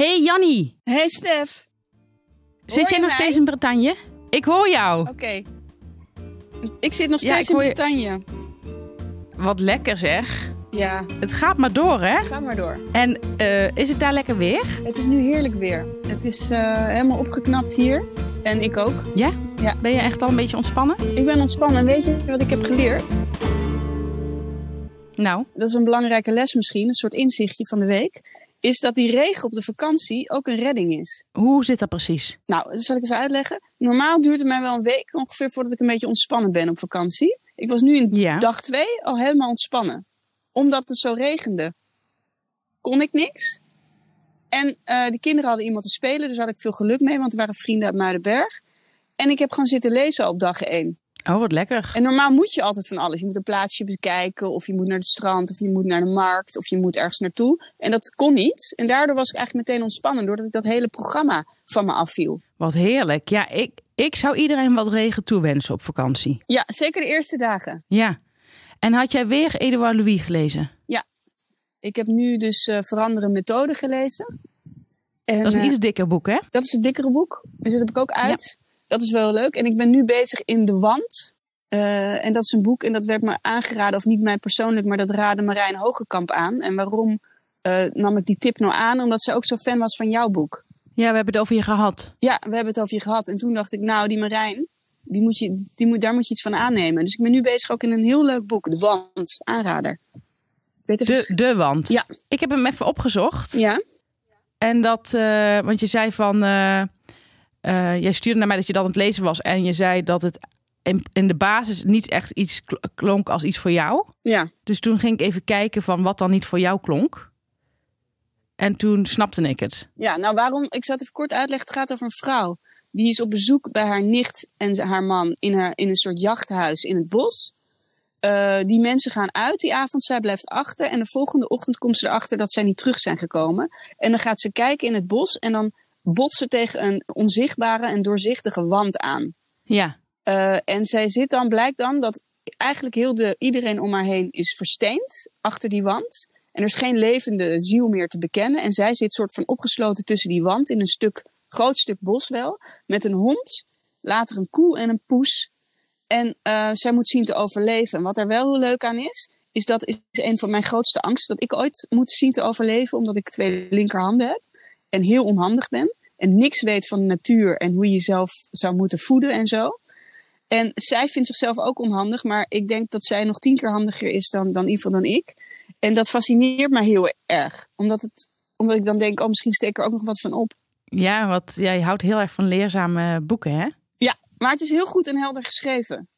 Hey Jannie, Hey Stef. zit jij nog mij? steeds in Bretagne? Ik hoor jou. Oké. Ik zit nog steeds in Bretagne. Wat lekker zeg. Ja, Het gaat maar door, hè? ga maar door. En eh, is het daar lekker weer? Het is nu heerlijk weer. Het is eh, helemaal opgeknapt hier. En ik ook. Ja? Ja. Ben je echt al een beetje ontspannen? Ik ben ontspannen. En weet je wat ik heb geleerd? Nou, Dat is een belangrijke les misschien. Een soort inzichtje van de week. Is dat die regen op de vakantie ook een redding is. hoe zit dat precies? Nou, dat zal ik even uitleggen. Normaal duurt het mij wel een week ongeveer voordat ik een beetje ontspannen ben op vakantie. Ik was nu in Ja. dag twee al helemaal ontspannen. Omdat het zo regende, kon ik niks. En eh, de kinderen hadden iemand te spelen, dus had ik veel geluk mee, want er waren vrienden uit Muidenberg. En ik heb gewoon zitten lezen op dag één. Oh, wat lekker. En normaal moet je altijd van alles. Je moet een plaatsje bekijken, of je moet naar het strand, of je moet naar de markt, of je moet ergens naartoe. En dat kon niet. En daardoor was ik eigenlijk meteen ontspannen, doordat ik dat hele programma van me afviel. Wat heerlijk. Ja, ik, ik zou iedereen wat regen toewensen op vakantie. Ja, zeker de eerste dagen. Ja. En had jij weer Edouard Louis gelezen? Ik heb nu dus eh Veranderen Methode gelezen. En, Dat is een eh, iets dikker boek, hè? dat is een dikkere boek. Dus dat heb ik ook uit. Dat is wel leuk. En ik ben nu bezig in De Wand. Eh, en dat is een boek en dat werd me aangeraden, of niet mij persoonlijk, maar dat raadde Marijn Hogekamp aan. En waarom eh, nam ik die tip nou aan? Omdat ze ook zo fan was van jouw boek. Ja, we hebben het over je gehad. Ja, we hebben het over je gehad. En toen dacht ik, nou, die Marijn, die moet je, die moet, daar moet je iets van aannemen. Dus ik ben nu bezig ook in een heel leuk boek. De Wand, aanrader. Ik weet even... De, de wand. Ja. Ik heb hem even opgezocht. Ja? En dat, eh, want je zei van, eh, jij stuurde naar mij dat je dat aan het lezen was. En je zei dat het in, in de basis niet echt iets kl- klonk als iets voor jou. Ja. Dus toen ging ik even kijken van wat dan niet voor jou klonk. En toen snapte ik het. Ja, nou waarom? Ik zal het even kort uitleggen. Het gaat over een vrouw. Die is op bezoek bij haar nicht en haar man in, haar, in een soort jachthuis in het bos. Eh, die mensen gaan uit die avond. Zij blijft achter. En de volgende ochtend komt ze erachter dat zij niet terug zijn gekomen. En dan gaat ze kijken in het bos. En dan botst ze tegen een onzichtbare en doorzichtige wand aan. Ja, Eh, en zij zit dan, blijkt dan dat eigenlijk heel de, iedereen om haar heen is versteend achter die wand. En er is geen levende ziel meer te bekennen. En zij zit soort van opgesloten tussen die wand in een stuk, groot stuk bos wel. Met een hond, later een koe en een poes. En eh, zij moet zien te overleven. En wat er wel heel leuk aan is, is dat is een van mijn grootste angsten. Dat ik ooit moet zien te overleven omdat ik twee linkerhanden heb. En heel onhandig ben. En niks weet van de natuur en hoe je jezelf zou moeten voeden en zo. En zij vindt zichzelf ook onhandig, maar ik denk dat zij nog tien keer handiger is dan, dan Ivo dan ik. En dat fascineert mij heel erg. Omdat, het, omdat ik dan denk, oh, misschien steek ik er ook nog wat van op. ja want jij houdt heel erg van leerzame boeken, hè? Ja, maar het is heel goed en helder geschreven.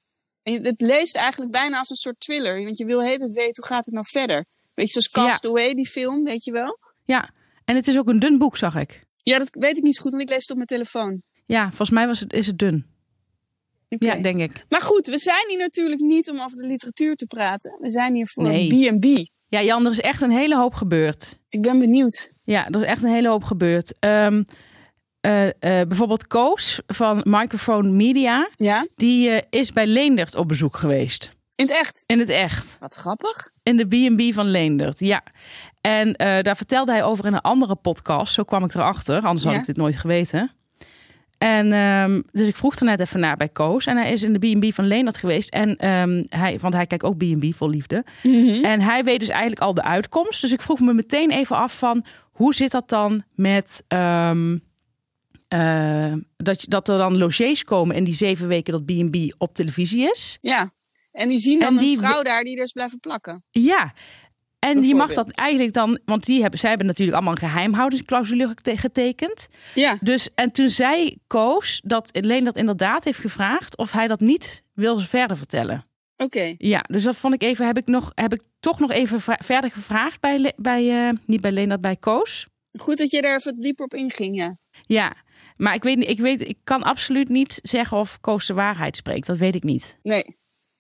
En het leest eigenlijk bijna als een soort thriller. Want je wil heel even weten, hoe gaat het nou verder? Weet je, zoals Ja. Cast Away, die film, weet je wel? Ja, en het is ook een dun boek, zag ik. Ja, dat weet ik niet zo goed, want ik lees het op mijn telefoon. Ja, volgens mij was het, is het dun. Ja, denk ik. Maar goed, we zijn hier natuurlijk niet om over de literatuur te praten. We zijn hier voor Nee. B&B. Ja, Jan, er is echt een hele hoop gebeurd. Ik ben benieuwd. Ja, er is echt een hele hoop gebeurd. Ehm, eh, eh, bijvoorbeeld Koos van Microphone Media. Ja? Die eh, is bij Leendert op bezoek geweest. In het echt? In het echt. Wat grappig. In de B&B van Leendert, ja. En eh, daar vertelde hij over in een andere podcast. Zo kwam ik erachter, anders had Ja. ik dit nooit geweten. En ehm, dus ik vroeg er net even naar bij Koos. En hij is in de B&B van Leendert geweest. En ehm, hij, want hij kijkt ook B&B vol liefde. En hij weet dus eigenlijk al de uitkomst. Dus ik vroeg me meteen even af van... hoe zit dat dan met... ehm, eh, dat, dat er dan logies komen in die zeven weken dat B&B op televisie is. Ja. En die zien dan En die- een vrouw daar die is blijven plakken. Ja. En die mag dat eigenlijk dan, want die hebben, zij hebben natuurlijk allemaal een geheimhoudingsclausule gete- getekend. Ja. Dus en toen zij koos dat Leen dat inderdaad heeft gevraagd of hij dat niet wil verder vertellen. Oké. Ja, dus dat vond ik even, heb ik, nog, heb ik toch nog even verder gevraagd bij, bij eh, niet bij Leen, dat bij Koos. Goed dat je daar even dieper op inging, ja. Ja, maar ik weet, niet- ik weet, ik kan absoluut niet zeggen of Koos de waarheid spreekt. Dat weet ik niet. Nee.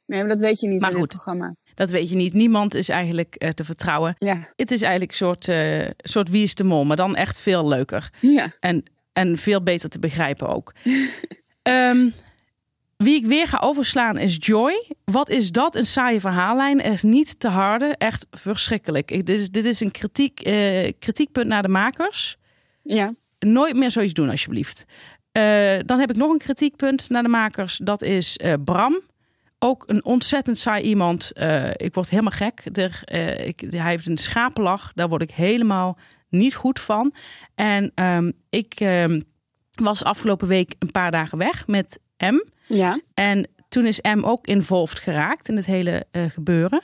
Nee, maar dat weet je niet Maar in goed. programma. Dat weet je niet. Niemand is eigenlijk eh, te vertrouwen. Ja. Het is eigenlijk een soort, eh, soort Wie is de Mol, maar dan echt veel leuker. Ja. En, en veel beter te begrijpen ook. Ehm, wie ik weer ga overslaan is Joy. Wat is dat? Een saaie verhaallijn. Er is niet te harde. Echt verschrikkelijk. Ik, dit, is, dit is een kritiek, eh, kritiekpunt naar de makers. Ja. Nooit meer zoiets doen, alsjeblieft. Dan heb ik nog een kritiekpunt naar de makers. Dat is Bram. Ook een ontzettend saai iemand. Eh, ik word helemaal gek. Er, eh, ik, hij heeft een schapenlach. Daar word ik helemaal niet goed van. En ehm, ik ehm, was afgelopen week een paar dagen weg met M. Ja. En toen is M ook involved geraakt in het hele eh, gebeuren.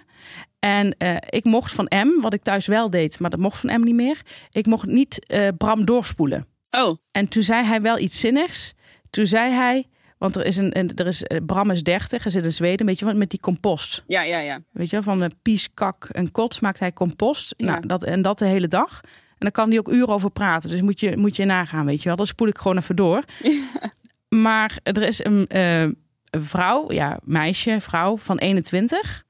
En ik mocht van M, wat ik thuis wel deed, maar dat mocht van M niet meer. Ik mocht niet eh, Bram doorspoelen. Oh, En toen zei hij wel iets zinnigs. Toen zei hij, want er is een, een- er is, eh, Bram is 30, hij zit in Zweden, weet je wat, met die compost. ja, ja, ja. Weet je, van een pies, kak en kots maakt hij compost. Ja. Nou, dat, en dat de hele dag. En dan kan hij ook uren over praten. Dus moet je, moet je nagaan, weet je wel. Dan spoel ik gewoon even door. Maar er is een, eh, een vrouw, ja, meisje, vrouw van 21,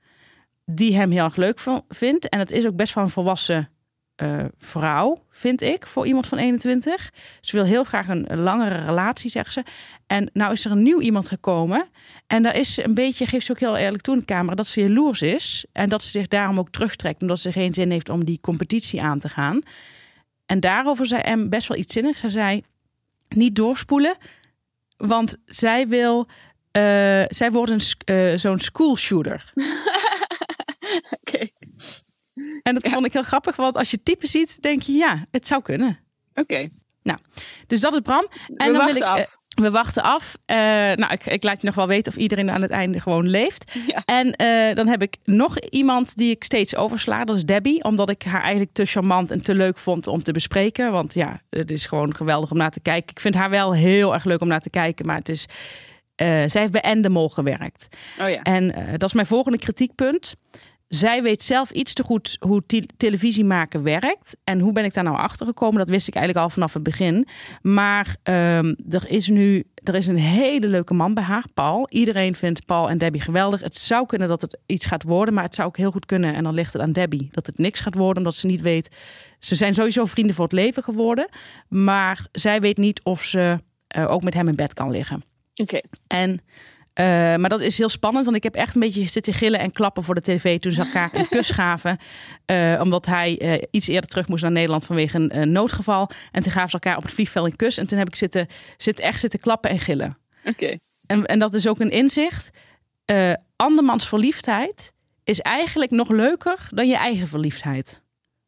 die hem heel erg leuk vindt. En het is ook best wel een volwassen eh, vrouw, vind ik, voor iemand van 21. Ze wil heel graag een, langere relatie, zegt ze. En nou is er een nieuw iemand gekomen. En daar is een beetje, geeft ze ook heel eerlijk toe in de camera, dat ze jaloers is. En dat ze zich daarom ook terugtrekt, omdat ze geen zin heeft om die competitie aan te gaan. En daarover zei M best wel iets zinnigs. Ze zei, niet doorspoelen, want zij wil... eh, zij wordt een, eh, zo'n school shooter. En dat vond ik heel grappig, want als je type ziet, denk je ja, het zou kunnen. Oké. Dus dat is Bram. En We dan wil wachten ik, af. eh, we wachten af. Eh, nou, ik, ik laat je nog wel weten of iedereen aan het einde gewoon leeft. Ja. En eh, dan heb ik nog iemand die ik steeds oversla. Dat is Debbie. Omdat ik haar eigenlijk te charmant en te leuk vond om te bespreken. Want ja, het is gewoon geweldig om naar te kijken. Ik vind haar wel heel erg leuk om naar te kijken. Maar het is... eh, zij heeft bij Endemol gewerkt. Oh ja. En dat is mijn volgende kritiekpunt. Zij weet zelf iets te goed hoe te- televisie maken werkt. En hoe ben ik daar nou achter gekomen? Dat wist ik eigenlijk al vanaf het begin. Maar ehm, er is nu er is een hele leuke man bij haar, Paul. Iedereen vindt Paul en Debbie geweldig. Het zou kunnen dat het iets gaat worden, maar het zou ook heel goed kunnen. En dan ligt het aan Debbie dat het niks gaat worden, omdat ze niet weet. Ze zijn sowieso vrienden voor het leven geworden. Maar zij weet niet of ze eh, ook met hem in bed kan liggen. Oké. En, eh, maar dat is heel spannend, want ik heb echt een beetje zitten gillen en klappen voor de tv toen ze elkaar een kus gaven. Eh, omdat hij eh, iets eerder terug moest naar Nederland vanwege een, noodgeval. En toen gaven ze elkaar op het vliegveld een kus. En toen heb ik zitten, zit echt zitten klappen en gillen. Oké. En, en dat is ook een inzicht. Andermans verliefdheid is eigenlijk nog leuker dan je eigen verliefdheid.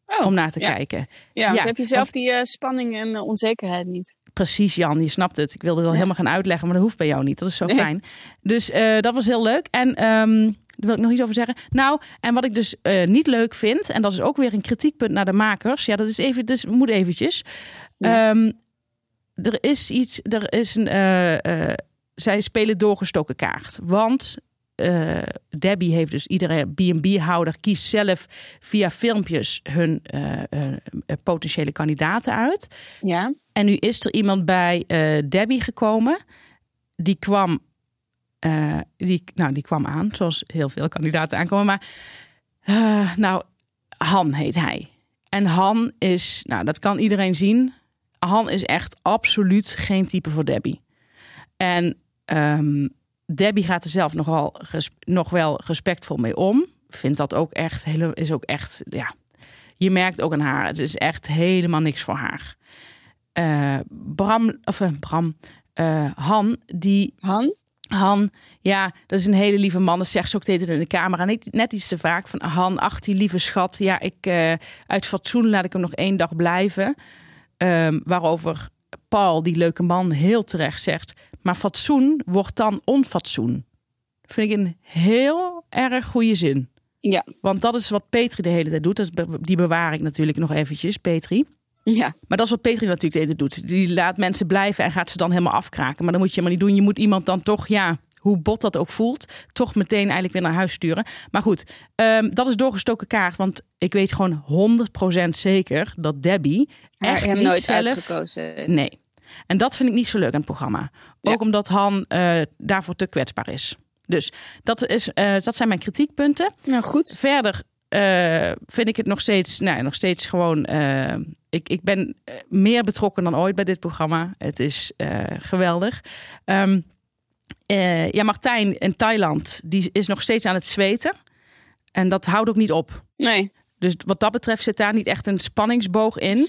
Oh, om naar te ja. kijken. Ja, want Ja, heb je zelf die spanning en onzekerheid niet. Precies, Jan, je snapt het. Ik wilde het wel Ja. helemaal gaan uitleggen, maar dat hoeft bij jou niet. Dat is zo Nee. fijn. Dus eh, dat was heel leuk. En ehm, daar wil ik nog iets over zeggen. Nou, en wat ik dus eh, niet leuk vind, en dat is ook weer een kritiekpunt naar de makers. Ja, dat is even, dus moet eventjes. Ja. Ehm, er is iets, er is een, eh, zij spelen doorgestoken kaart. Want eh, Debbie heeft dus iedere B&B-houder kiest zelf via filmpjes hun eh, eh, potentiële kandidaten uit. Ja. En nu is er iemand bij Debbie gekomen. Die kwam, die, nou, die kwam aan, zoals heel veel kandidaten aankomen. Maar nou, Han heet hij. En Han is, nou, dat kan iedereen zien. Han is echt absoluut geen type voor Debbie. En ehm, Debbie gaat er zelf nog wel, ges- nog wel respectvol mee om. Vindt dat ook echt, hele, is ook echt, ja. Je merkt ook aan haar, het is echt helemaal niks voor haar. Eh, Bram, of eh, Bram, eh, Han, die Han? Han, ja, dat is een hele lieve man. Dat zegt ze ook tegen in de camera. Net, net iets te vaak van Han, ach, die lieve schat. Ja, ik, uit fatsoen laat ik hem nog één dag blijven. Ehm, waarover Paul, die leuke man, heel terecht zegt. Maar fatsoen wordt dan onfatsoen. Vind ik een heel erg goede zin. Ja. Want dat is wat Petri de hele tijd doet. Dat be- Die bewaar ik natuurlijk nog eventjes, Petri. Ja. Maar dat is wat Petri natuurlijk de hele tijd doet. Die laat mensen blijven en gaat ze dan helemaal afkraken. Maar dat moet je helemaal niet doen. Je moet iemand dan toch, ja, hoe bot dat ook voelt, toch meteen eigenlijk weer naar huis sturen. Maar goed, ehm, dat is doorgestoken kaart. Want ik weet gewoon 100% zeker dat Debbie echt hem niet nooit zelf... uitgekozen heeft. Nee. En dat vind ik niet zo leuk aan het programma. Ja. Ook omdat Han eh, daarvoor te kwetsbaar is. Dus dat, is, eh, dat zijn mijn kritiekpunten. Nou goed. Verder eh, vind ik het nog steeds, nou, nog steeds gewoon. ik, ik ben meer betrokken dan ooit bij dit programma. Het is geweldig. Ehm, eh, ja, Martijn in Thailand, die is nog steeds aan het zweten. En dat houdt ook niet op. Nee. Dus wat dat betreft zit daar niet echt een spanningsboog in.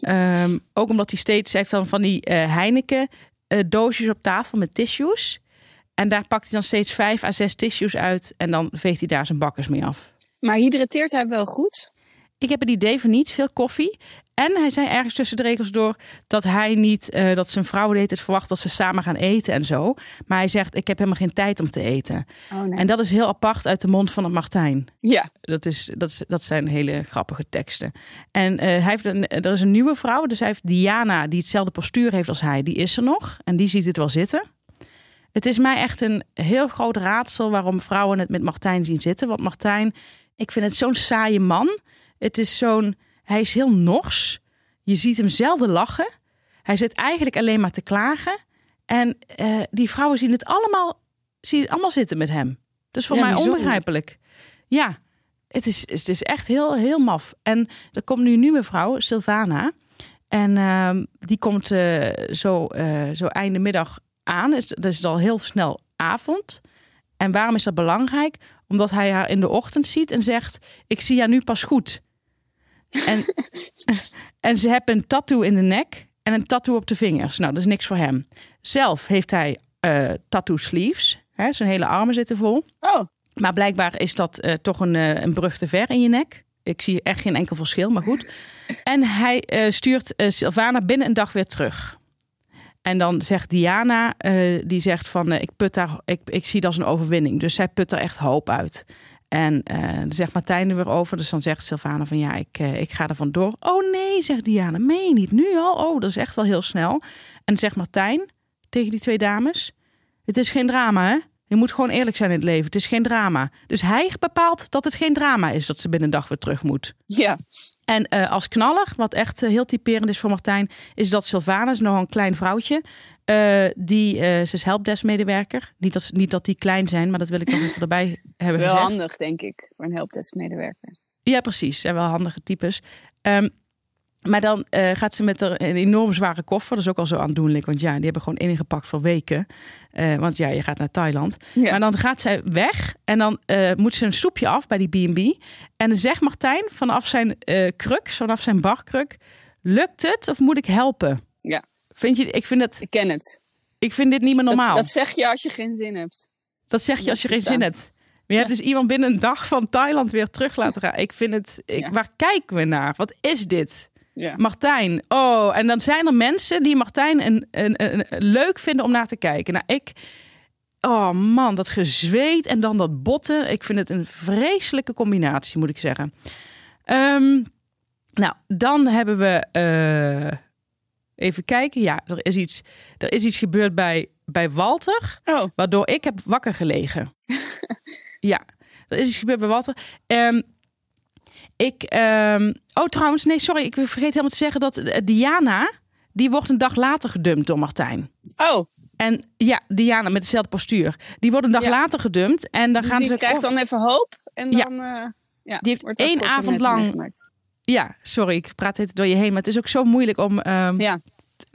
Ehm, ook omdat hij steeds heeft dan van die uh, Heineken uh, doosjes op tafel met tissues. En daar pakt hij dan steeds vijf à zes tissues uit. En dan veegt hij daar zijn bakkers mee af. Maar hydrateert hij wel goed? Ik heb het idee van niet veel koffie. En hij zei ergens tussen de regels door dat hij niet, uh, dat zijn vrouw deed het verwacht dat ze samen gaan eten en zo. Maar hij zegt: Ik heb helemaal geen tijd om te eten. Oh, nee. En dat is heel apart uit de mond van het Martijn. Ja. Dat, is, dat, is, dat zijn hele grappige teksten. En uh, hij heeft een, er is een nieuwe vrouw, dus hij heeft Diana, die hetzelfde postuur heeft als hij, die is er nog. En die ziet het wel zitten. Het is mij echt een heel groot raadsel waarom vrouwen het met Martijn zien zitten. Want Martijn, ik vind het zo'n saaie man. Het is zo'n, hij is heel nors. Je ziet hem zelden lachen. Hij zit eigenlijk alleen maar te klagen. En uh, die vrouwen zien het allemaal, zien het allemaal zitten met hem. Dat is voor Ja, mij bijzonder. onbegrijpelijk. Ja, het is, het is echt heel, heel maf. En er komt nu een nieuwe vrouw, Sylvana. En ehm, die komt eh, zo, eh, zo einde middag aan. Dus dat is al heel snel avond. En waarom is dat belangrijk? Omdat hij haar in de ochtend ziet en zegt: Ik zie haar nu pas goed. En, en ze hebben een tattoo in de nek en een tattoo op de vingers. Nou, dat is niks voor hem. Zelf heeft hij eh, tattoo sleeves. Hè, zijn hele armen zitten vol. Oh, Maar blijkbaar is dat eh, toch een, eh, een brug te ver in je nek. Ik zie echt geen enkel verschil, maar goed. En hij stuurt Sylvana binnen een dag weer terug. En dan zegt Diana, die zegt van ik put daar, ik, ik zie dat als een overwinning. Dus zij put er echt hoop uit. En eh, zegt Martijn er weer over. Dus dan zegt Sylvana van ja, ik, eh, ik ga er vandoor. Oh nee, zegt Diana, meen niet nu al? Oh, dat is echt wel heel snel. En zegt Martijn tegen die twee dames: Het is geen drama, hè? Je moet gewoon eerlijk zijn in het leven. Het is geen drama. Dus hij bepaalt dat het geen drama is dat ze binnen een dag weer terug moet. ja. En eh, als knaller, wat echt eh, heel typerend is voor Martijn, is dat Sylvana is nog een klein vrouwtje. eh, die, ze is helpdesk-medewerker. Niet dat, niet dat die klein zijn, maar dat wil ik nog even erbij hebben Wel gezegd. handig, denk ik, voor een helpdesk-medewerker. Ja, precies. Zijn wel handige types. Ehm, maar dan eh, gaat ze met een enorm zware koffer. Dat is ook al zo aandoenlijk. Want ja, die hebben gewoon ingepakt voor weken. Eh, want ja, je gaat naar Thailand. Ja. Maar dan gaat zij weg. En dan eh, moet ze een stoepje af bij die B&B. En dan zegt Martijn vanaf zijn kruk, vanaf zijn barkruk... Lukt het of moet ik helpen? Ja. Vind je, ik, vind het, Ik ken het. ik vind dit niet meer normaal. Dat, Dat, dat zeg je als je geen zin hebt. zeg je als je geen zin hebt. Maar je hebt dus iemand binnen een dag van Thailand weer terug laten gaan. Ik vind het... Ik, Ja. Waar kijken we naar? Wat is dit? Ja. Martijn. Oh, en dan zijn er mensen die Martijn een, een, een, leuk vinden om naar te kijken. Nou, ik. Oh man, dat gezweet en dan dat botten. Ik vind het een vreselijke combinatie, moet ik zeggen. Ehm, nou, dan hebben we. eh, even kijken. Ja, er is iets, er is iets gebeurd bij, bij Walter. Oh, Waardoor ik heb wakker gelegen. ja, er is iets gebeurd bij Walter. Ehm, ik, ehm, oh trouwens, nee, sorry, ik vergeet helemaal te zeggen dat eh, Diana, die wordt een dag later gedumpt door Martijn. oh En ja, Diana met dezelfde postuur. Die wordt een dag Ja. later gedumpt en dan dus gaan die ze. krijgt over- dan even hoop. En Ja. dan eh, ja, Die heeft wordt één avond lang-. Ja, sorry, ik praat het door je heen, maar het is ook zo moeilijk om ehm, Ja,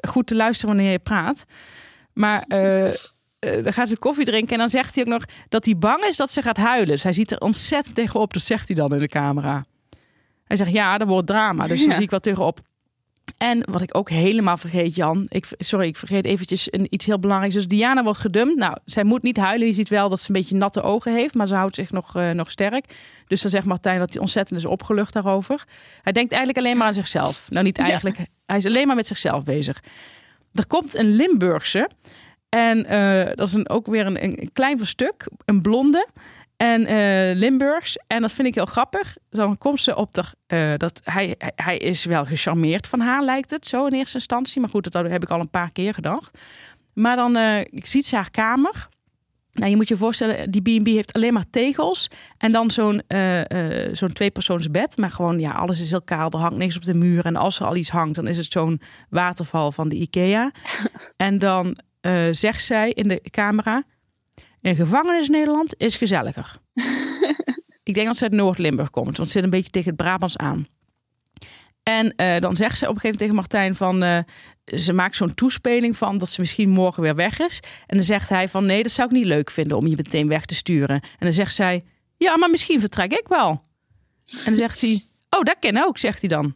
goed te luisteren wanneer je praat. Maar eh, dan gaan ze koffie drinken en dan zegt hij ook nog dat hij bang is dat ze gaat huilen. Dus hij ziet er ontzettend tegenop. Dat zegt hij dan in de camera. Hij zegt ja, er wordt drama. Dus daar Ja. zie ik wel tegenop. En wat ik ook helemaal vergeet, Jan. Ik, sorry, ik vergeet eventjes een, iets heel belangrijks. Dus Diana wordt gedumpt. Nou, zij moet niet huilen. Je ziet wel dat ze een beetje natte ogen heeft. Maar ze houdt zich nog, eh, nog sterk. Dus dan zegt Martijn dat hij ontzettend is opgelucht daarover. Hij denkt eigenlijk alleen maar aan zichzelf. Nou, niet Ja. eigenlijk. Hij is alleen maar met zichzelf bezig. Er komt een Limburgse. En eh, dat is een, ook weer een, een klein verstuk. Een blonde. En eh, Limburgs. En dat vind ik heel grappig. Dan komt ze op de. eh, dat hij, hij- is wel gecharmeerd van haar, lijkt het zo in eerste instantie. Maar goed, dat heb ik al een paar keer gedacht. Maar dan ik ziet ze haar kamer. Nou, je moet je voorstellen, die B&B heeft alleen maar tegels. En dan zo'n eh, eh, zo'n tweepersoonsbed. Maar gewoon, ja, alles is heel kaal. Er hangt niks op de muur. En als er al iets hangt, dan is het zo'n waterval van de IKEA. en dan zegt zij in de camera... Een gevangenis Nederland is gezelliger. ik denk dat ze uit Noord-Limburg komt. Want ze zit een beetje tegen het Brabants aan. En eh, dan zegt ze op een gegeven moment tegen Martijn van... eh, ze maakt zo'n toespeling van dat ze misschien morgen weer weg is. En dan zegt hij van nee, dat zou ik niet leuk vinden om je meteen weg te sturen. En dan zegt zij, ja, maar misschien vertrek ik wel. En dan zegt hij, Oh, dat ken ook, zegt hij dan.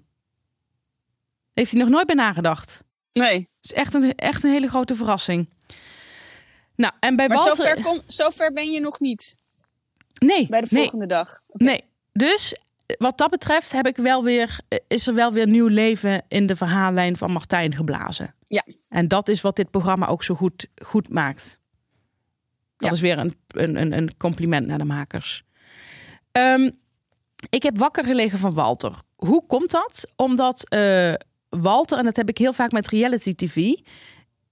Heeft hij nog nooit bij nagedacht. Nee. Het is echt een, echt een hele grote verrassing. Nou, en bij Maar Walter... zover, kom, zover ben je nog niet Nee, bij de nee, volgende dag. Nee. Dus wat dat betreft heb ik wel weer, is er wel weer nieuw leven in de verhaallijn van Martijn geblazen. Ja. En dat is wat dit programma ook zo goed, goed maakt. Dat Ja. is weer een, een, een- een compliment naar de makers. Ehm, ik heb wakker gelegen van Walter. Hoe komt dat? Omdat eh, Walter, en dat heb ik heel vaak met reality tv,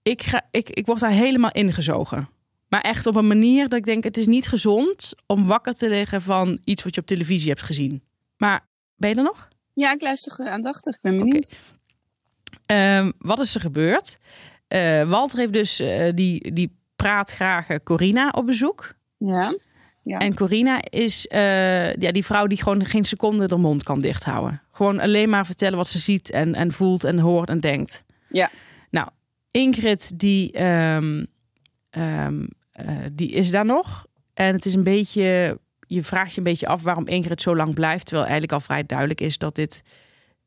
ik, ga, ik, ik word daar helemaal ingezogen. Maar echt op een manier dat ik denk, het is niet gezond om wakker te liggen van iets wat je op televisie hebt gezien. Maar ben je er nog? Ja, ik luister aandachtig. Ik ben benieuwd. Ehm, wat is er gebeurd? Eh, Walter heeft dus eh, die, die praatgrage Corina op bezoek. Ja. Ja. En Corina is eh, ja, die vrouw die gewoon geen seconde de mond kan dichthouden. Gewoon alleen maar vertellen wat ze ziet en, en voelt en hoort en denkt. Ja. Ingrid die, ehm, ehm, eh, die is daar nog. En het is een beetje, je vraagt je een beetje af waarom Ingrid zo lang blijft. Terwijl eigenlijk al vrij duidelijk is dat dit,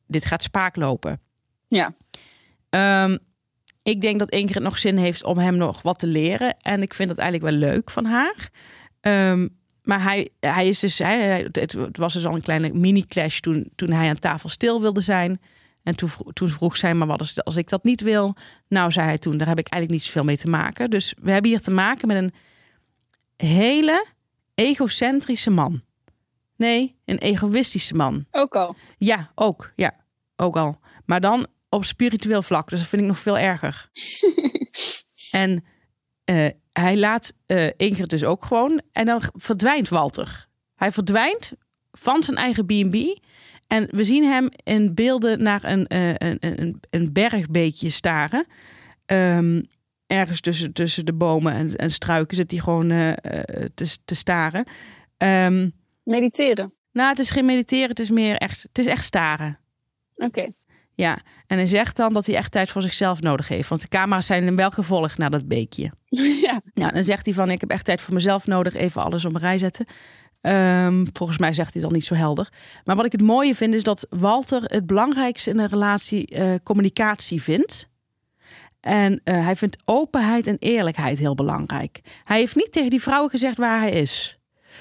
dit gaat spaak lopen. Ja. Ehm, ik denk dat Ingrid nog zin heeft om hem nog wat te leren. En ik vind dat eigenlijk wel leuk van haar. Maar hij, hij is dus, hij, het was dus al een kleine mini-clash toen, toen hij aan tafel stil wilde zijn. En toen, toen vroeg zij, maar wat is als ik dat niet wil? Nou, zei hij toen, daar heb ik eigenlijk niet zoveel mee te maken. Dus we hebben hier te maken met een hele egocentrische man. Nee, een egoïstische man. Ook al. Ja, ook. Ja, ook al. Maar dan op spiritueel vlak. Dus dat vind ik nog veel erger. en eh, hij laat eh Ingrid dus ook gewoon. En dan verdwijnt Walter. Hij verdwijnt van zijn eigen B&B. En we zien hem in beelden naar een, eh, een, een, een bergbeekje staren. Ehm, ergens tussen, tussen de bomen en, en struiken zit hij gewoon eh, eh, te, te staren. Ehm, Mediteren. nou, het is geen mediteren, het is meer echt, het is echt staren. Oké. Ja, en hij zegt dan dat hij echt tijd voor zichzelf nodig heeft. Want de camera's zijn hem wel gevolgd naar dat beekje. ja. Nou, dan zegt hij van, ik heb echt tijd voor mezelf nodig. Even alles op een rij zetten. Ehm, volgens mij zegt hij dan niet zo helder. Maar wat ik het mooie vind, is dat Walter het belangrijkste in een relatie eh, communicatie vindt. En eh, hij vindt openheid en eerlijkheid heel belangrijk. Hij heeft niet tegen die vrouw gezegd waar hij is.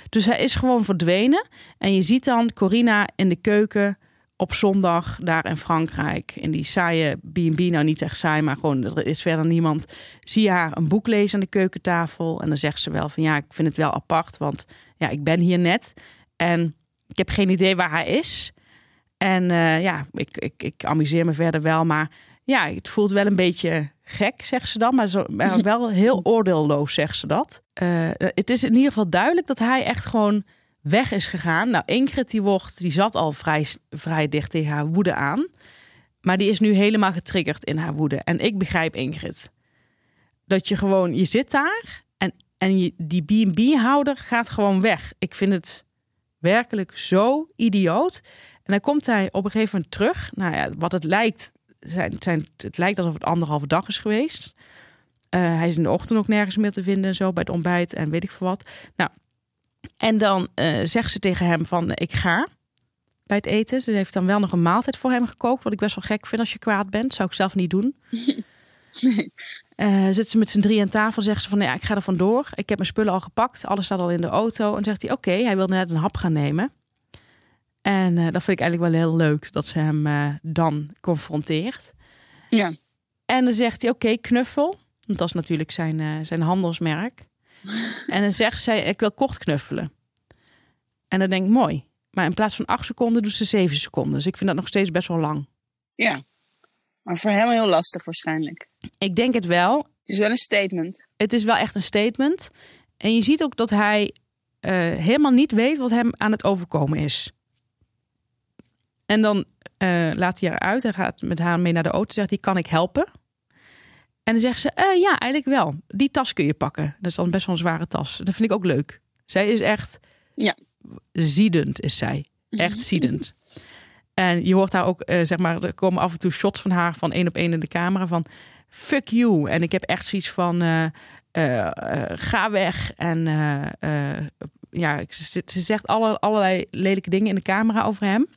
Dus hij is gewoon verdwenen. En je ziet dan Corina in de keuken op zondag daar in Frankrijk. In die saaie B&B, nou niet echt saai, maar gewoon er is verder niemand. Zie haar een boek lezen aan de keukentafel. En dan zegt ze wel van ja, ik vind het wel apart. Want ja, ik ben hier net. En ik heb geen idee waar hij is. En eh, ja, ik, ik, ik amuseer me verder wel. Maar ja, het voelt wel een beetje gek, zegt ze dan. Maar, zo, maar wel heel oordeelloos, zegt ze dat. Eh, het is in ieder geval duidelijk dat hij echt gewoon weg is gegaan. Nou, Ingrid die wordt, die zat al vrij, vrij dicht tegen haar woede aan. Maar die is nu helemaal getriggerd in haar woede. En ik begrijp Ingrid. Dat je gewoon, je zit daar en, die B&B-houder gaat gewoon weg. Ik vind het werkelijk zo idioot. En dan komt hij op een gegeven moment terug. Nou ja, wat het lijkt, zijn, het lijkt alsof het anderhalve dag is geweest. Eh, hij is in de ochtend ook nergens meer te vinden en zo bij het ontbijt en weet ik veel wat. Nou, en dan eh, zegt ze tegen hem van ik ga bij het eten. Ze heeft dan wel nog een maaltijd voor hem gekookt, wat ik best wel gek vind als je kwaad bent. Zou ik zelf niet doen. Eh, zit ze met z'n drie aan tafel, zegt ze van ja, ik ga er vandoor. Ik heb mijn spullen al gepakt, alles staat al in de auto. En zegt hij oké, hij wil net een hap gaan nemen. En eh, dat vind ik eigenlijk wel heel leuk dat ze hem eh, dan confronteert. Ja. En dan zegt hij oké, knuffel. Want dat is natuurlijk zijn, zijn handelsmerk. en dan zegt zij ik wil kort knuffelen. En dan denk ik mooi. Maar in plaats van acht seconden doet ze zeven seconden. Dus ik vind dat nog steeds best wel lang. Ja. Maar voor hem heel lastig waarschijnlijk. Ik denk het wel. Het is wel een statement. Het is wel echt een statement. En je ziet ook dat hij eh, helemaal niet weet wat hem aan het overkomen is. En dan eh, laat hij haar uit. Hij gaat met haar mee naar de auto. Zegt hij, kan ik helpen? En dan zegt ze, "Eh, ja, eigenlijk wel. Die tas kun je pakken. Dat is dan best wel een zware tas. Dat vind ik ook leuk. Zij is echt Ja. ziedend, is zij. Echt ziedend. En je hoort haar ook, eh, zeg maar, er komen af en toe shots van haar van één op één in de camera van fuck you. En ik heb echt zoiets van eh, eh, ga weg. En ja, ze, ze zegt alle, allerlei lelijke dingen in de camera over hem.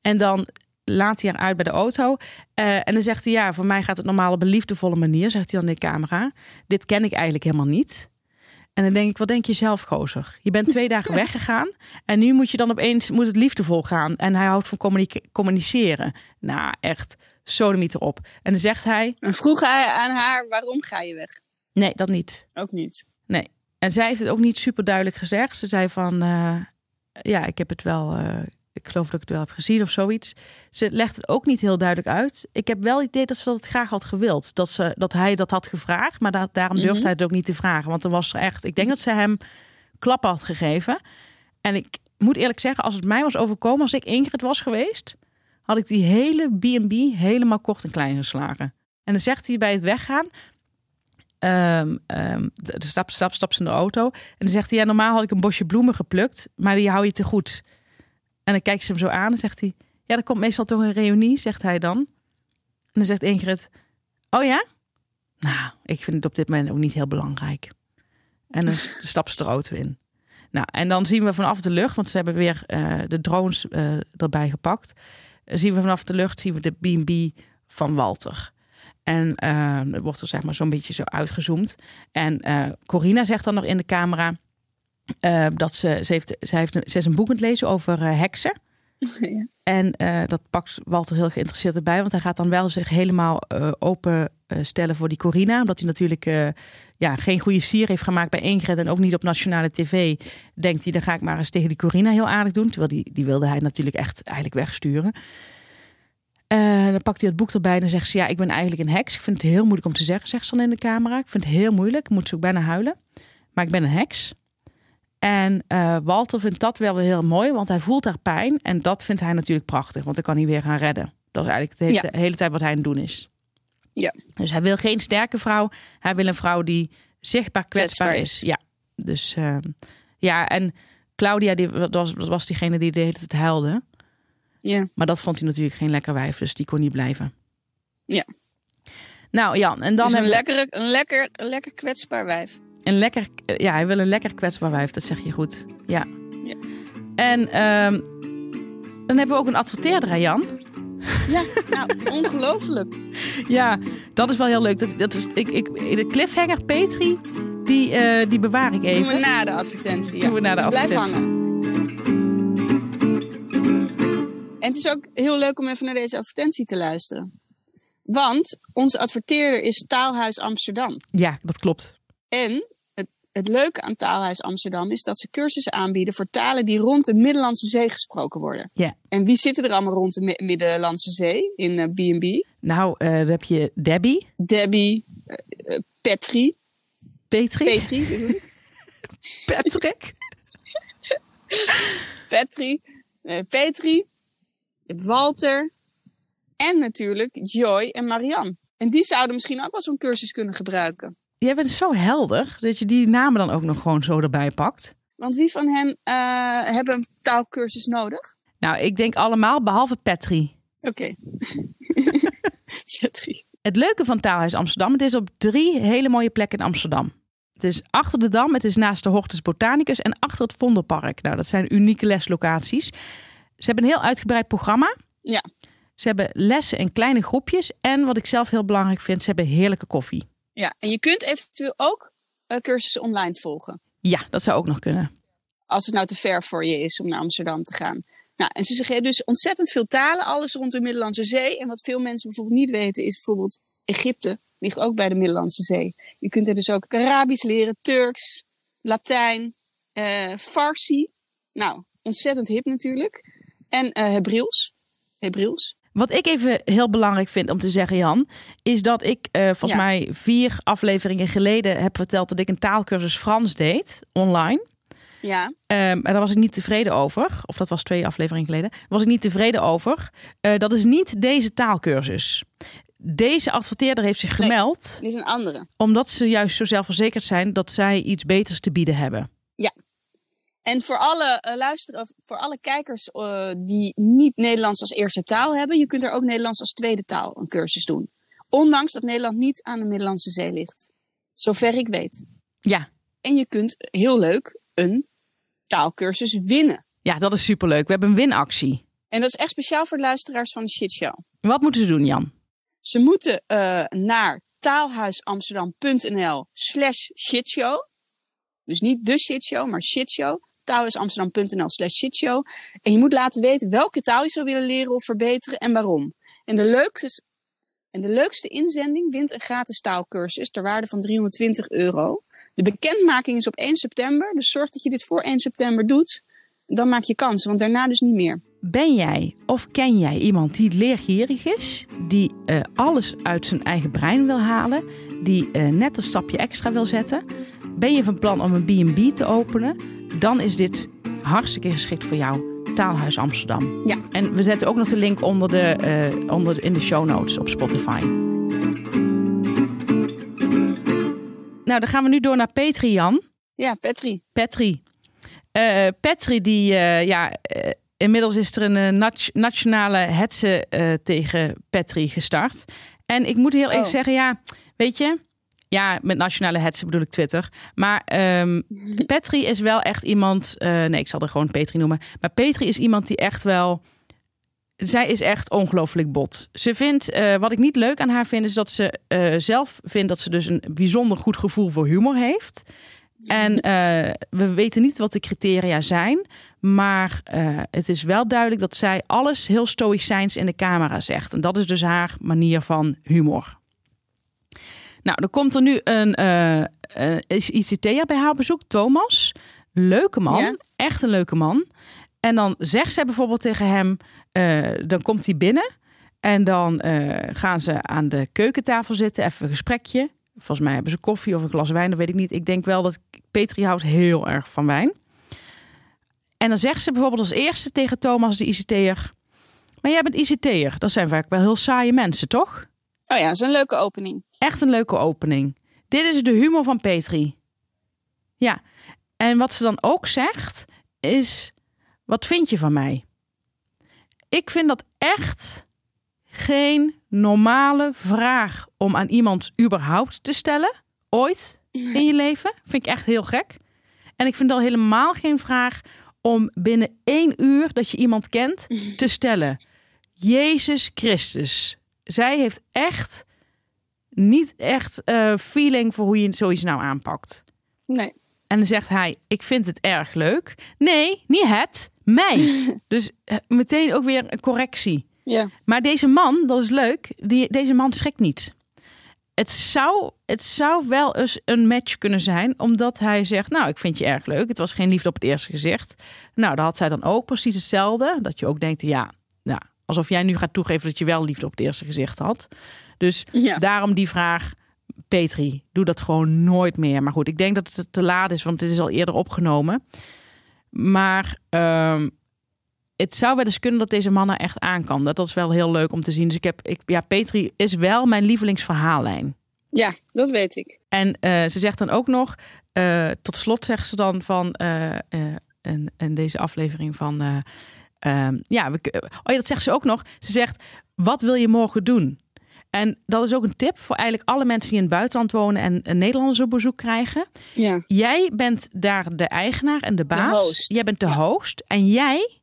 En dan laat hij haar uit bij de auto. En dan zegt hij, ja, voor mij gaat het normaal op een liefdevolle manier, zegt hij dan in de camera. Dit ken ik eigenlijk helemaal niet. En dan denk ik, wat denk je zelf, gozer? Je bent twee dagen weggegaan en nu moet je dan opeens, moet het liefdevol gaan. En hij houdt van communiceren. Nou, echt, sodomiet erop. En dan zegt hij, En vroeg hij aan haar, waarom ga je weg? nee, dat niet. Ook niet. Nee. En zij heeft het ook niet super duidelijk gezegd. Ze zei van, eh, ja, ik heb het wel, eh, ik geloof dat ik het wel heb gezien of zoiets. Ze legt het ook niet heel duidelijk uit. Ik heb wel het idee dat ze dat graag had gewild. Dat, ze, dat hij dat had gevraagd, maar dat, daarom durfde Mhm. hij het ook niet te vragen. Want dan was er echt, ik denk dat ze hem klap had gegeven. En ik moet eerlijk zeggen, als het mij was overkomen, als ik Ingrid was geweest, had ik die hele B&B helemaal kort en klein geslagen. En dan zegt hij bij het weggaan, de de stap, stap, stap ze in de auto. En dan zegt hij, ja, normaal had ik een bosje bloemen geplukt, maar die hou je te goed. En dan kijkt ze hem zo aan en zegt hij, ja, er komt meestal toch een reunie, zegt hij dan. En dan zegt Ingrid, oh ja? Nou, ik vind het op dit moment ook niet heel belangrijk. En dan stapt ze de auto in. Nou, en dan zien we vanaf de lucht, want ze hebben weer eh, de drones eh, erbij gepakt. Eh, zien we vanaf de lucht zien we de B&B van Walter. En eh, er wordt er zeg maar zo'n beetje zo uitgezoomd. En eh Corina zegt dan nog in de camera eh, dat ze, ze, heeft, ze, heeft, ze is een boek aan het lezen over eh, heksen. Ja. En eh, dat pakt Walter heel geïnteresseerd erbij. Want hij gaat dan wel zich helemaal open stellen voor die Corina. Omdat hij natuurlijk ja, geen goede sier heeft gemaakt bij Ingrid. En ook niet op nationale tv. Denkt hij, dan ga ik maar eens tegen die Corina heel aardig doen. Terwijl die, die wilde hij natuurlijk echt eigenlijk wegsturen. Dan pakt hij het boek erbij en dan zegt ze... ja, ik ben eigenlijk een heks. Ik vind het heel moeilijk om te zeggen, zegt ze dan in de camera. Ik vind het heel moeilijk. Ik moet ze ook bijna huilen. Maar ik ben een heks. En eh, Walter vindt dat wel heel mooi, want hij voelt haar pijn. En dat vindt hij natuurlijk prachtig, want dan kan hij weer gaan redden. Dat is eigenlijk de hele, Ja. de hele tijd wat hij aan het doen is. Ja. Dus hij wil geen sterke vrouw. Hij wil een vrouw die zichtbaar kwetsbaar, Kwetsbaar is. is. Ja, dus eh, ja, en Claudia, die, dat, was, dat was diegene die de hele tijd huilde. Ja. Maar dat vond hij natuurlijk geen lekker wijf, dus die kon niet blijven. Ja. Nou, Jan, en dan Dus een, lekkere, een, lekker, een lekker kwetsbaar wijf. Een lekker, ja, hij wil een lekker kwetsbaar wijf, dat zeg je goed. Ja. Ja. En ehm, dan hebben we ook een adverteerder, Jan. Ja, nou, ongelooflijk. Ja, dat is wel heel leuk. Dat, dat is, ik, ik, de cliffhanger Petri, die, eh, die bewaar ik Doen even. we na de advertentie. Ja. Doen we na de Dus blijf advertentie. hangen. En het is ook heel leuk om even naar deze advertentie te luisteren. Want onze adverteerder is Taalhuis Amsterdam. Ja, dat klopt. En het, het leuke aan Taalhuis Amsterdam is dat ze cursussen aanbieden voor talen die rond de Middellandse Zee gesproken worden. Ja. En wie zitten er allemaal rond de Mi- Middellandse Zee in eh, B&B? Nou, eh, dan heb je Debbie, Debbie, eh, eh, Petri, Petri, Petri. Patrick. Petri, eh, Petri, Walter en natuurlijk Joy en Marianne. En die zouden misschien ook wel zo'n cursus kunnen gebruiken. Jij bent zo helder dat je die namen dan ook nog gewoon zo erbij pakt. Want wie van hen eh, hebben een taalkursus nodig? Nou, ik denk allemaal behalve Petri. Oké. Petri. Het leuke van Taalhuis Amsterdam, het is op drie hele mooie plekken in Amsterdam. Het is achter de Dam, het is naast de Hortus Botanicus en achter het Vondelpark. Nou, dat zijn unieke leslocaties. Ze hebben een heel uitgebreid programma. Ja. Ze hebben lessen in kleine groepjes. En wat ik zelf heel belangrijk vind, ze hebben heerlijke koffie. Ja, en je kunt eventueel ook eh, cursussen online volgen. Ja, dat zou ook nog kunnen. Als het nou te ver voor je is om naar Amsterdam te gaan. Nou, en ze zeggen dus ontzettend veel talen, alles rond de Middellandse Zee. En wat veel mensen bijvoorbeeld niet weten is bijvoorbeeld Egypte ligt ook bij de Middellandse Zee. Je kunt er dus ook Arabisch leren, Turks, Latijn, eh Farsi. Nou, ontzettend hip natuurlijk. En eh Hebreeuws. Hebreeuws. Wat ik even heel belangrijk vind om te zeggen, Jan, is dat ik eh, volgens Ja. mij vier afleveringen geleden heb verteld dat ik een taalkursus Frans deed online. Ja, Ehm, en daar was ik niet tevreden over. Of dat was twee afleveringen geleden. Was ik niet tevreden over. Eh, dat is niet deze taalkursus. Deze adverteerder heeft zich Nee. gemeld dit is een andere. omdat ze juist zo zelfverzekerd zijn dat zij iets beters te bieden hebben. En voor alle eh, luisteren, voor alle kijkers eh, die niet Nederlands als eerste taal hebben, je kunt er ook Nederlands als tweede taal een cursus doen. Ondanks dat Nederland niet aan de Middellandse Zee ligt. Zover ik weet. Ja, En je kunt heel leuk een taalkursus winnen. ja dat is superleuk. We hebben een winactie. En dat is echt speciaal voor de luisteraars van de shitshow. Wat moeten ze doen, Jan? Ze moeten uh, naar taalhuisamsterdam.nl slash shitshow. Dus niet de shitshow, maar shitshow. Taalhuisamsterdam.nl slash shitshow. En je moet laten weten welke taal je zou willen leren of verbeteren en waarom. En de leukste, en de leukste inzending wint een gratis taalkursus ter waarde van 320 euro. De bekendmaking is op 1 september, dus zorg dat je dit voor 1 september doet. Dan maak je kans, want daarna dus niet meer. Ben jij of ken jij iemand die leergierig is, die uh, alles uit zijn eigen brein wil halen, die uh, net een stapje extra wil zetten? Ben je van plan om een B&B te openen? Dan is dit hartstikke geschikt voor jou. Taalhuis Amsterdam. Ja. En we zetten ook nog de link onder de, uh, onder, in de show notes op Spotify. Nou, dan gaan we nu door naar Petri, Jan. Ja, Petri. Petri. Uh, Petri, die, uh, ja, inmiddels is er een nat nationale hetze tegen Petri gestart. En ik moet heel eerlijk oh. zeggen, ja, weet je, ja, met nationale hetze bedoel ik Twitter. Maar um, Petri is wel echt iemand, nee, ik zal er gewoon Petri noemen. Maar Petri is iemand die echt wel zij is echt ongelooflijk bot. Ze vindt, uh, wat ik niet leuk aan haar vind, is dat ze uh, zelf vindt dat ze dus een bijzonder goed gevoel voor humor heeft. En we weten niet wat de criteria zijn, maar het is wel duidelijk dat zij alles heel stoïcijns in de camera zegt. En dat is dus haar manier van humor. Nou, er komt er nu een ICT'er bij haar bezoek, Thomas. Leuke man, ja. echt een leuke man. En dan zegt zij bijvoorbeeld tegen hem: uh, dan komt hij binnen en dan uh, gaan ze aan de keukentafel zitten, even een gesprekje. Volgens mij hebben ze koffie of een glas wijn, dat weet ik niet. Ik denk wel dat Petri houdt heel erg van wijn. En dan zegt ze bijvoorbeeld als eerste tegen Thomas, de ICT'er... Maar jij bent ICT'er, dat zijn vaak wel heel saaie mensen, toch? Oh ja, dat is een leuke opening. Echt een leuke opening. Dit is de humor van Petri. Ja, en wat ze dan ook zegt is... Wat vind je van mij? Ik vind dat echt geen normale vraag om aan iemand überhaupt te stellen. Ooit in je leven. Vind ik echt heel gek. En ik vind al helemaal geen vraag om binnen één uur dat je iemand kent te stellen. Jezus Christus. Zij heeft echt niet echt uh, feeling voor hoe je zoiets nou aanpakt. Nee. En dan zegt hij: Ik vind het erg leuk. Nee, niet het. Mij. dus eh, meteen ook weer een correctie. Ja. Maar deze man, dat is leuk, die, deze man schrikt niet. Het zou, het zou wel eens een match kunnen zijn, omdat hij zegt: Nou, ik vind je erg leuk. Het was geen liefde op het eerste gezicht. Nou, dat had zij dan ook precies hetzelfde. Dat je ook denkt: Ja, alsof jij nu gaat toegeven dat je wel liefde op het eerste gezicht had. Dus ja. daarom die vraag: Petri, doe dat gewoon nooit meer. Maar goed, ik denk dat het te laat is, want het is al eerder opgenomen. Maar um, het zou wel eens kunnen dat deze man er echt aan kan. Dat, dat is wel heel leuk om te zien. Dus ik heb, ik, ja, Petri is wel mijn lievelingsverhaallijn. Ja, dat weet ik. En uh, ze zegt dan ook nog, uh, tot slot zegt ze dan van, uh, en, en deze aflevering van, ja, we, oh ja, dat zegt ze ook nog. Ze zegt, wat wil je morgen doen? En dat is ook een tip voor eigenlijk alle mensen die in het buitenland wonen en een Nederlanders op bezoek krijgen. Ja. Jij bent daar de eigenaar en de baas. De jij bent de ja. host. En jij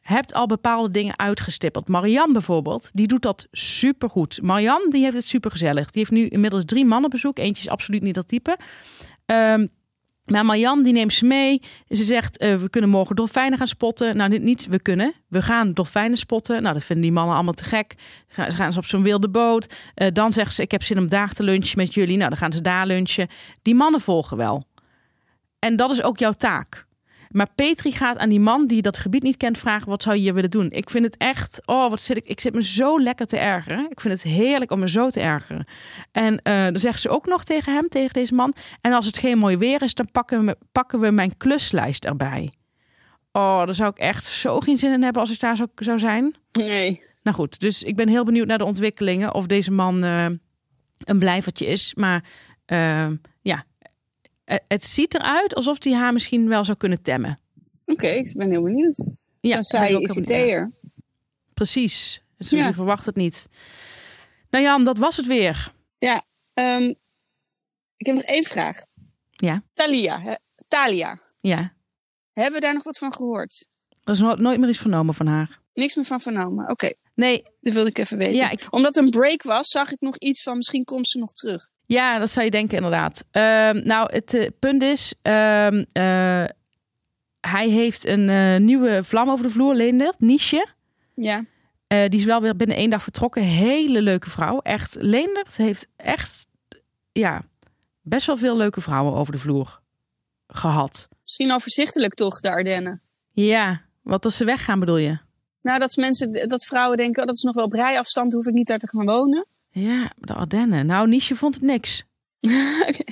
hebt al bepaalde dingen uitgestippeld. Marianne bijvoorbeeld, die doet dat supergoed. Marianne, die heeft het supergezellig. Die heeft nu inmiddels drie mannen bezoek. Eentje is absoluut niet dat type. Um, maar Marjan die neemt ze mee. Ze zegt, uh, we kunnen morgen dolfijnen gaan spotten. Nou, niet we kunnen. We gaan dolfijnen spotten. Nou, dat vinden die mannen allemaal te gek. Ze gaan ze op zo'n wilde boot. Uh, dan zegt ze, ik heb zin om daar te lunchen met jullie. Nou, dan gaan ze daar lunchen. Die mannen volgen wel. En dat is ook jouw taak. Maar Petri gaat aan die man die dat gebied niet kent vragen: wat zou je hier willen doen? Ik vind het echt, oh, wat zit ik? Ik zit me zo lekker te ergeren. Ik vind het heerlijk om me zo te ergeren. En uh, dan zegt ze ook nog tegen hem, tegen deze man: en als het geen mooi weer is, dan pakken we, pakken we mijn kluslijst erbij. Oh, daar zou ik echt zo geen zin in hebben als ik daar zou, zou zijn. Nee. Nou goed, dus ik ben heel benieuwd naar de ontwikkelingen of deze man uh, een blijvertje is. Maar uh, ja, het ziet eruit alsof hij haar misschien wel zou kunnen temmen. Oké, okay, ik ben heel benieuwd. Ja, Zo zei ICT'er. Precies. Dus ja. je verwacht het niet. Nou Jan, dat was het weer. Ja, um, ik heb nog één vraag. Ja. Thalia. He, Thalia. Ja. Hebben we daar nog wat van gehoord? Er is no nooit meer iets vernomen van haar. Niks meer van vernomen. Oké, Nee, dat wilde ik even weten. Ja, ik- Omdat een break was, zag ik nog iets van misschien komt ze nog terug. Ja, dat zou je denken inderdaad. Ehm, nou, het eh, punt is, ehm, eh, hij heeft een eh, nieuwe vlam over de vloer, Leendert, Niche. Ja. Die is wel weer binnen één dag vertrokken. Hele leuke vrouw. Echt, Leendert heeft echt, ja, best wel veel leuke vrouwen over de vloer gehad. Misschien overzichtelijk toch, de Ardennen. Ja, wat als ze weggaan bedoel je? Nou, dat mensen, dat vrouwen denken, oh, dat is nog wel op rijafstand, hoef ik niet daar te gaan wonen. Ja, de Ardennen. Nou, Niche vond het niks. Oké.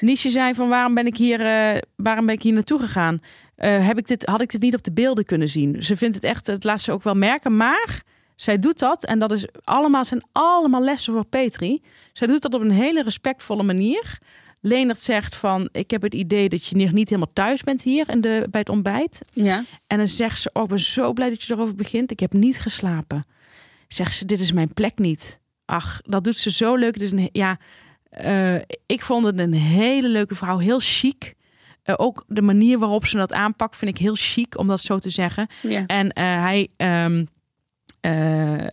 Niche zei van waarom ben ik hier, eh, waarom ben ik hier naartoe gegaan? Eh, heb ik dit, had ik dit niet op de beelden kunnen zien? Ze vindt het echt, het laat ze ook wel merken, maar zij doet dat en dat is allemaal, zijn allemaal lessen voor Petri. Zij doet dat op een hele respectvolle manier. Leendert zegt van, ik heb het idee dat je nog niet helemaal thuis bent hier in de, bij het ontbijt. Ja. En dan zegt ze, oh, ik ben zo blij dat je erover begint. Ik heb niet geslapen. Zegt ze, dit is mijn plek niet. Ach, dat doet ze zo leuk. Het is een, ja, eh, ik vond het een hele leuke vrouw. Heel chic. Eh, ook de manier waarop ze dat aanpakt vind ik heel chic, om dat zo te zeggen. ja. En eh, hij, ehm, eh,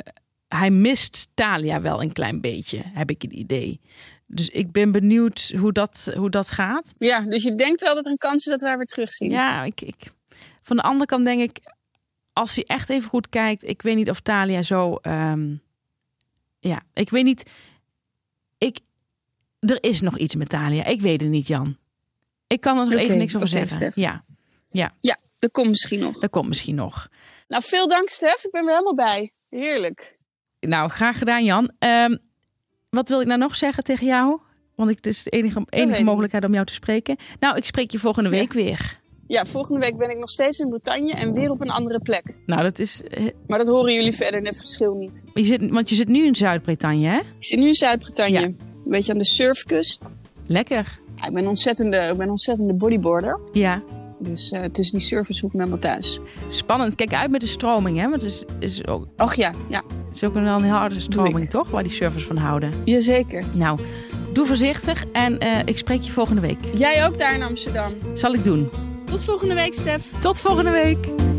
hij mist Talia wel een klein beetje, heb ik het idee. Dus ik ben benieuwd hoe dat, hoe dat gaat. Ja, dus je denkt wel dat er een kans is dat we haar weer terugzien. Ja, ik, ik, van de andere kant denk ik, als hij echt even goed kijkt, ik weet niet of Talia zo. ehm, ja, ik weet niet. Ik, er is nog iets met Talia. Ik weet het niet, Jan. Ik kan er nog Oké, even niks over zeggen. Ja, ja, Ja, dat komt misschien nog. dat komt misschien nog. Nou, veel dank Stef. Ik ben er helemaal bij. Heerlijk. Nou, graag gedaan, Jan. Ehm, wat wil ik nou nog zeggen tegen jou? Want ik, het is de enige, enige mogelijkheid om jou te spreken. Nou, ik spreek je volgende Ja. week weer. Ja, volgende week ben ik nog steeds in Bretagne en weer op een andere plek. Nou, dat is. eh, Maar dat horen jullie verder het verschil niet. Je zit, want je zit nu in Zuid-Brittannië, hè? Ik zit nu in Zuid-Bretagne. Ja. Een beetje aan de surfkust. Lekker. Ja, ik ben een ontzettende, ik ben ontzettende bodyboarder. Ja. Dus eh, tussen die surfers zoek ik me helemaal thuis. Spannend. Kijk uit met de stroming, hè? Want het is, is, ook, Och ja, ja. is ook een, een heel harde stroming, toch? Waar die surfers van houden. Jazeker. Nou, doe voorzichtig en eh, ik spreek je volgende week. Jij ook daar in Amsterdam. Zal ik doen. Tot volgende week, Stef. Tot volgende week.